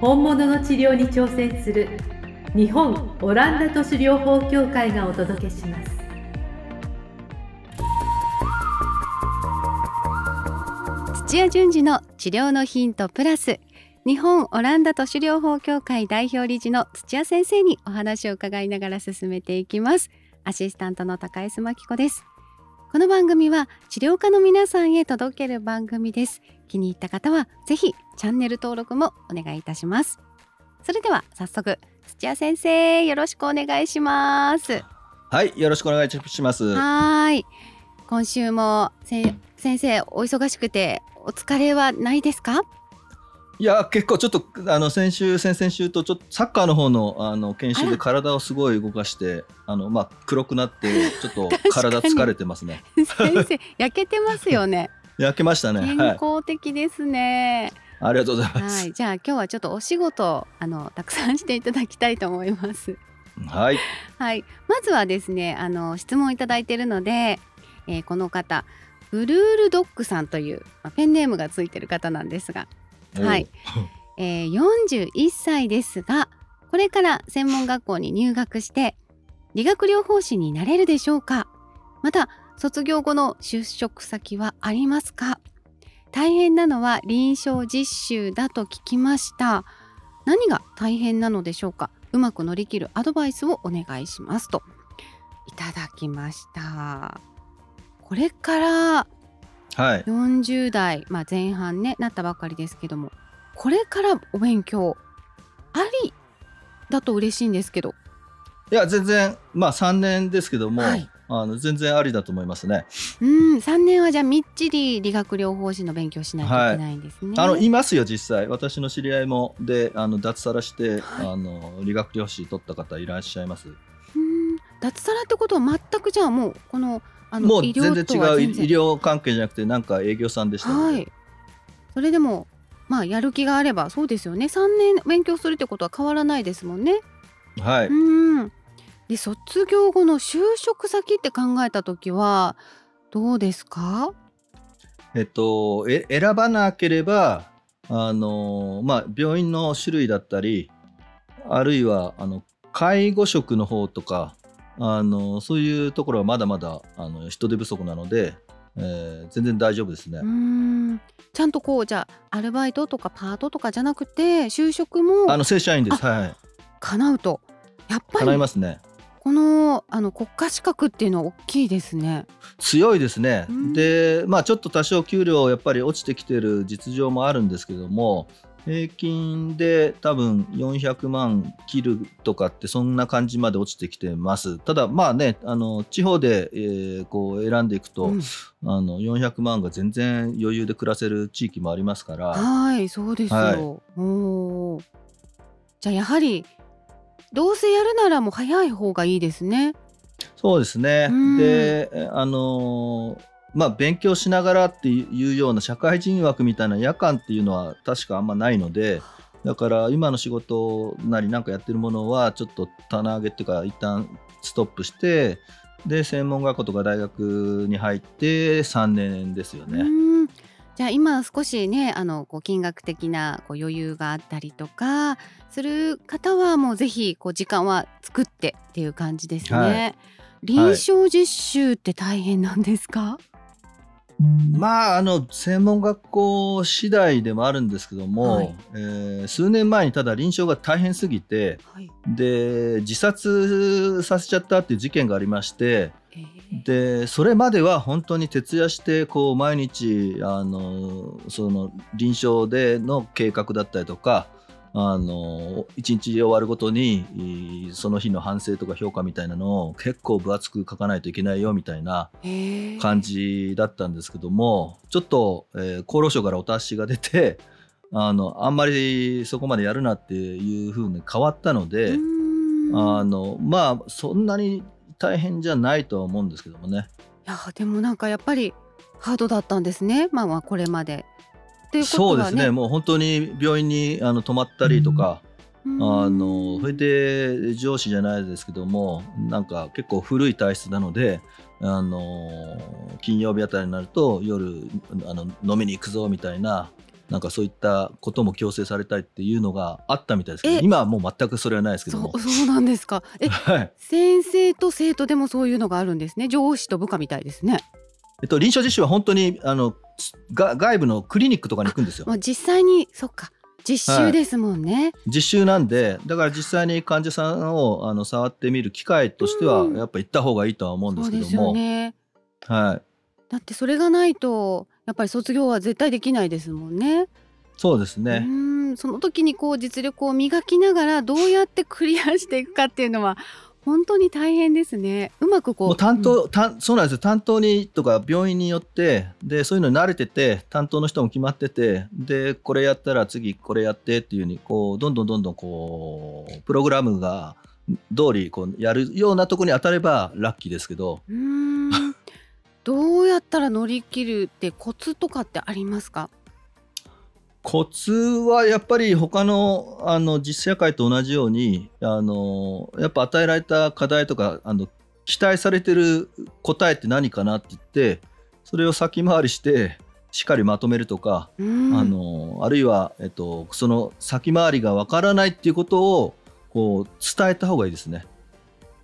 本物の治療に挑戦する日本オランダ都市療法協会がお届けします。土屋順次の治療のヒントプラス日本オランダ都市療法協会代表理事の土屋先生にお話を伺いながら進めていきます。アシスタントの高江真紀子です。この番組は治療家の皆さんへ届ける番組です。気に入った方はぜひチャンネル登録もお願いいたします。それでは早速土屋先生よろしくお願いします。はいよろしくお願いします。はい。今週も先生お忙しくてお疲れはないですか？いや結構ちょっとあの先週先々週とちょっとサッカーの方のあの研修で体をすごい動かしてあのまあ黒くなって ちょっと体疲れてますね。先生焼けてますよね。焼けましたね。健康的ですね、はい、ありがとうございます、はい、じゃあ今日はちょっとお仕事あのたくさんしていただきたいと思います。はい、はい、まずはですねあの質問いただいているので、えー、この方ブルールドッグさんという、まあ、ペンネームがついてる方なんですがはい、えー、41歳ですがこれから専門学校に入学して理学療法士になれるでしょうか？また卒業後の就職先はありますか？大変なのは臨床実習だと聞きました。何が大変なのでしょうか？うまく乗り切るアドバイスをお願いしますといただきました。これからはい、40代、まあ、前半ねなったばかりですけどもこれからお勉強ありだと嬉しいんですけど。いや全然まあ3年ですけども、はい、あの全然ありだと思いますね。うん3年はじゃあみっちり理学療法士の勉強しないといけないんですね、はい、あのいますよ実際。私の知り合いもであの脱サラして、はい、あの理学療法士取った方いらっしゃいます。うん脱サラってことは全くじゃあもうこのもう全然違う医療関係じゃなくてなんか営業さんでしたはい。それでもまあやる気があればそうですよね。3年勉強するってことは変わらないですもんね。はい。うん。で卒業後の就職先って考えた時はどうですか？えっとえ選ばなければあのまあ病院の種類だったりあるいはあの介護職の方とかあのそういうところはまだまだあの人手不足なので、えー、全然大丈夫ですね。うん。ちゃんとこうじゃあアルバイトとかパートとかじゃなくて就職もあの正社員です。はい叶うと。やっぱり叶いますね。このあの国家資格っていうのは大きいですね。強いですね。でまあちょっと多少給料やっぱり落ちてきてる実情もあるんですけども平均で多分400万切るとかってそんな感じまで落ちてきてます。ただまあねあの地方で、えー、こう選んでいくと、うん、あの400万が全然余裕で暮らせる地域もありますから。はいそうですよ、はい、おじゃあやはりどうせやるならもう早い方がいいですね。そうですね、うん、であのーまあ、勉強しながらっていうような社会人枠みたいな夜間っていうのは確かあんまないのでだから今の仕事なりなんかやってるものはちょっと棚上げっていうか一旦ストップしてで専門学校とか大学に入って3年ですよね。じゃあ今少しねあのこう金額的なこう余裕があったりとかする方はもうぜひこう時間は作ってっていう感じですね。はい、臨床実習って大変なんですか、はいまあ、あの専門学校次第でもあるんですけども、はい、えー、数年前にただ臨床が大変すぎて、はい、で自殺させちゃったっていう事件がありまして、えー、でそれまでは本当に徹夜してこう毎日あのその臨床での計画だったりとかあの一日終わるごとにその日の反省とか評価みたいなのを結構分厚く書かないといけないよみたいな感じだったんですけどもちょっと、えー、厚労省からお達しが出てあのあんまりそこまでやるなっていうふうに変わったのであのまあそんなに大変じゃないとは思うんですけどもね。いやでもなんかやっぱりハードだったんですね、まあ、まあこれまで。ね、そうですね。もう本当に病院にあの泊まったりとか、あのそれで上司じゃないですけどもなんか結構古い体質なのであの金曜日あたりになると夜あの飲みに行くぞみたいななんかそういったことも強制されたいっていうのがあったみたいですけど今はもう全くそれはないですけども。そうなんですか。え、はい、先生と生徒でもそういうのがあるんですね。上司と部下みたいですね。えっと臨床実習は本当にあのが外部のクリニックとかに行くんですよ。実際にそっか。実習ですもんね、はい、実習なんでだから実際に患者さんをあの触ってみる機会としては、やっぱ行った方がいいとは思うんですけども、ね、はい。だってそれがないとやっぱり卒業は絶対できないですもんね。そうですね。うん。その時にこう実力を磨きながらどうやってクリアしていくかっていうのは本当に大変ですね。うまくこう。う担当、うん、そうなんですよ。担当にとか病院によって、で、そういうのに慣れてて、担当の人も決まってて、で、これやったら次これやってっていうふうに、こう、どんどんどんどんこう、プログラムが通りこうやるようなところに当たればラッキーですけど。うんどうやったら乗り切るってコツとかってありますか？コツはやっぱり他のあの実社会と同じようにあのやっぱ与えられた課題とかあの期待されてる答えって何かなって言ってそれを先回りしてしっかりまとめるとか、あのあるいは、えっと、その先回りがわからないっていうことをこう伝えた方がいいですね。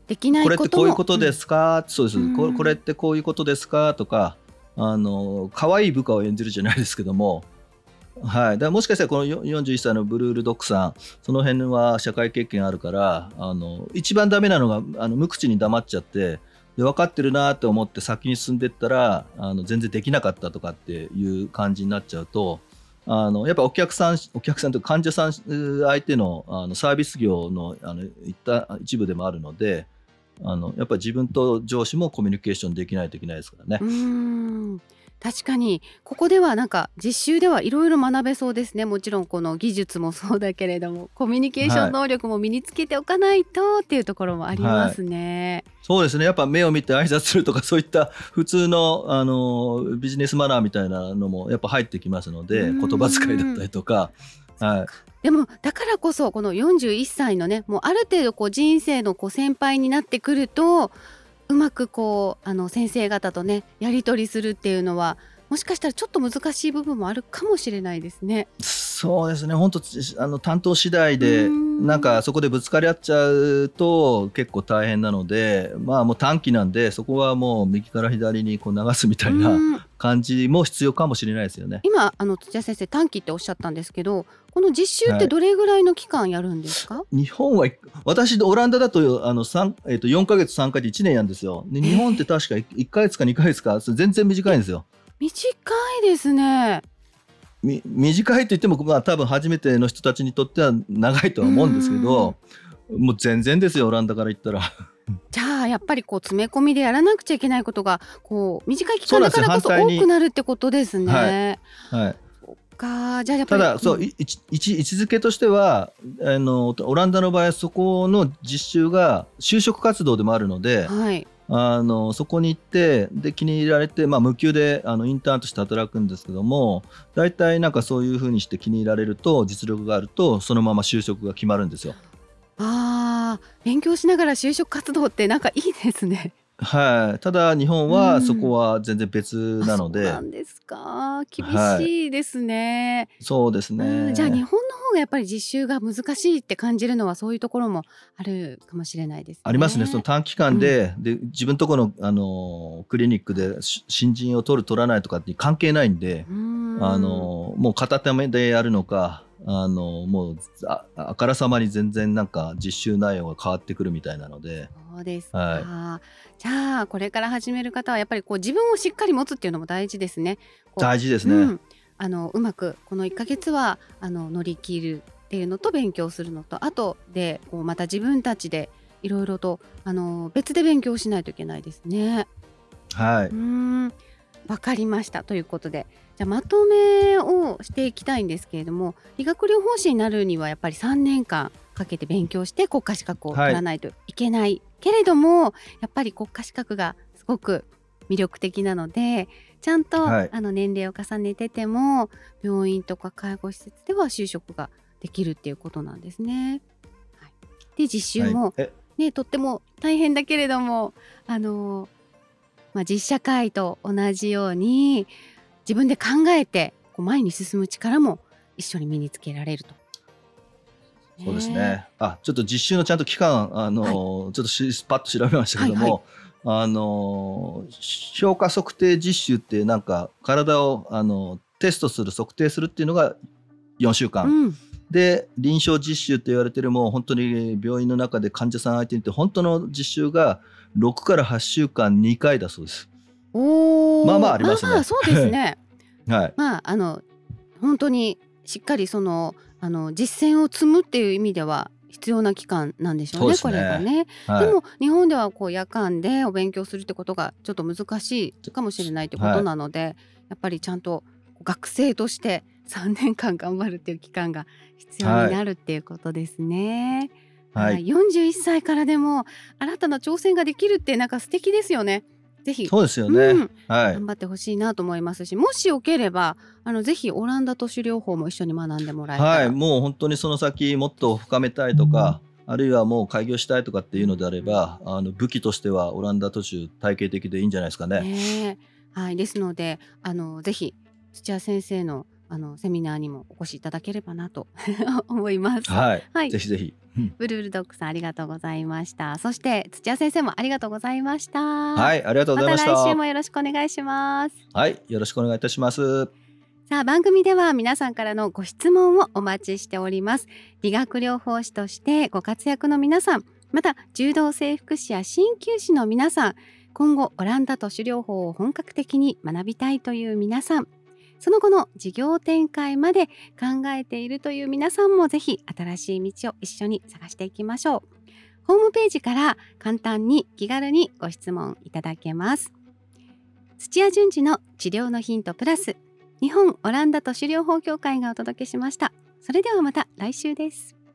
できないこれってこういうことですか、うん、そうです、うん、これってこういうことですか？とかあの可愛い部下を演じるじゃないですけどもはい、だもしかしたらこの41歳のブルールドックさんその辺は社会経験あるからあの一番ダメなのがあの無口に黙っちゃってで分かってるなと思って先に進んでったらあの全然できなかったとかっていう感じになっちゃうとあのやっぱお客さんお客さんと患者さん相手のあのサービス業のあのいった一部でもあるのであのやっぱ自分と上司もコミュニケーションできないといけないですからね。うん確かにここではなんか実習ではいろいろ学べそうですね。もちろんこの技術もそうだけれどもコミュニケーション能力も身につけておかないとっていうところもありますね、はい、そうですね。やっぱ目を見て挨拶するとかそういった普通のあのビジネスマナーみたいなのもやっぱ入ってきますので言葉遣いだったりとか。はい、でもだからこそこの41歳のねもうある程度こう人生のこう先輩になってくるとうまくこうあの先生方とねやり取りするっていうのはもしかしたらちょっと難しい部分もあるかもしれないですね。そうですね本当あの担当次第でなんかそこでぶつかり合っちゃうと結構大変なのでまあもう短期なんでそこはもう右から左にこう流すみたいな感じも必要かもしれないですよね。今あの土屋先生短期っておっしゃったんですけどこの実習ってどれぐらいの期間やるんですか、はい、日本は私オランダだとあのえー、と4か月3か月1年やるんですよ。で日本って確か1か月か2か月か全然短いんですよ。短いですね。み短いと言っても、まあ、多分初めての人たちにとっては長いとは思うんですけどもう全然ですよオランダから言ったら。じゃあやっぱりこう詰め込みでやらなくちゃいけないことがこう短い期間だからこそ多くなるってことですね。はい、はい。か。じゃあやっぱりただそう、うん、位置位置づけとしてはあのオランダの場合はそこの実習が就職活動でもあるので、はい、あのそこに行ってで気に入られて、まあ、無給であのインターンとして働くんですけども大体なんかそういうふうにして気に入られると実力があるとそのまま就職が決まるんですよ。あ勉強しながら就職活動ってなんかいいですね。はい、ただ日本はそこは全然別なので、そうなんですか。厳しいですね、そうですね、じゃあ日本の方がやっぱり実習が難しいって感じるのはそういうところもあるかもしれないです、ね、ありますね。その短期間でうん、で自分とこのあのクリニックで新人を取る取らないとかって関係ないんであのもう片手目でやるのかあのもうああからさまに全然なんか実習内容が変わってくるみたいなので。そうですか、はい、じゃあこれから始める方はやっぱりこう自分をしっかり持つっていうのも大事ですね。大事ですね、うん、あのうまくこの1か月はあの乗り切るっていうのと勉強するのとあとでこうまた自分たちでいろいろとあの別で勉強しないといけないですね。はい、うん。わかりました。ということで。じゃあまとめをしていきたいんですけれども理学療法士になるにはやっぱり3年間かけて勉強して国家資格を取らないといけない、けれどもやっぱり国家資格がすごく魅力的なのでちゃんと、はい、あの年齢を重ねてても病院とか介護施設では就職ができるっていうことなんですね。はい、で実習も、ね、とっても大変だけれどもあのまあ、実社会と同じように自分で考えてこう前に進む力も一緒に身につけられると。そうですね。あ、ちょっと実習のちゃんと期間、あの、はい、ちょっとスパッと調べましたけども、はいはいあの評価測定実習ってなんか体をあのテストする測定するっていうのが4週間、うん、で臨床実習って言われてるもう本当に病院の中で患者さん相手にって本当の実習が6から8週間2回だそうです。おまあまあありますね。そうですね。はい。まああの本当にしっかりそのあの実践を積むっていう意味では必要な期間なんでしょうね、ねこれがね、はい、でも日本ではこう夜間でお勉強するってことがちょっと難しいかもしれないってことなので、はい、やっぱりちゃんと学生として3年間頑張るっていう期間が必要になるっていうことですね。はい、41歳からでも新たな挑戦ができるってなんか素敵ですよね。ぜひ。そうですよね、うん、はい、頑張ってほしいなと思いますしもしよければあのぜひオランダ都市療法も一緒に学んでもらえたら。はい。もう本当にその先もっと深めたいとか、うん、あるいはもう開業したいとかっていうのであればあの武器としてはオランダ都市体系的でいいんじゃないですかね。ねはい。ですのであのぜひ土屋先生のあのセミナーにもお越しいただければなと。思います。はい、はい、ぜひぜひ。ブルールドッグさんありがとうございました。そして土屋先生もありがとうございました。はい、ありがとうございました。また来週もよろしくお願いします。はい、よろしくお願いいたします。さあ番組では皆さんからのご質問をお待ちしております。理学療法士としてご活躍の皆さん、また柔道整復師や鍼灸師の皆さん、今後オランダ都市療法を本格的に学びたいという皆さん、その後の事業展開まで考えているという皆さんもぜひ新しい道を一緒に探していきましょう。ホームページから簡単に気軽にご質問いただけます。土屋順次の治療のヒントプラス日本オランダ都市療法協会がお届けしました。それではまた来週です。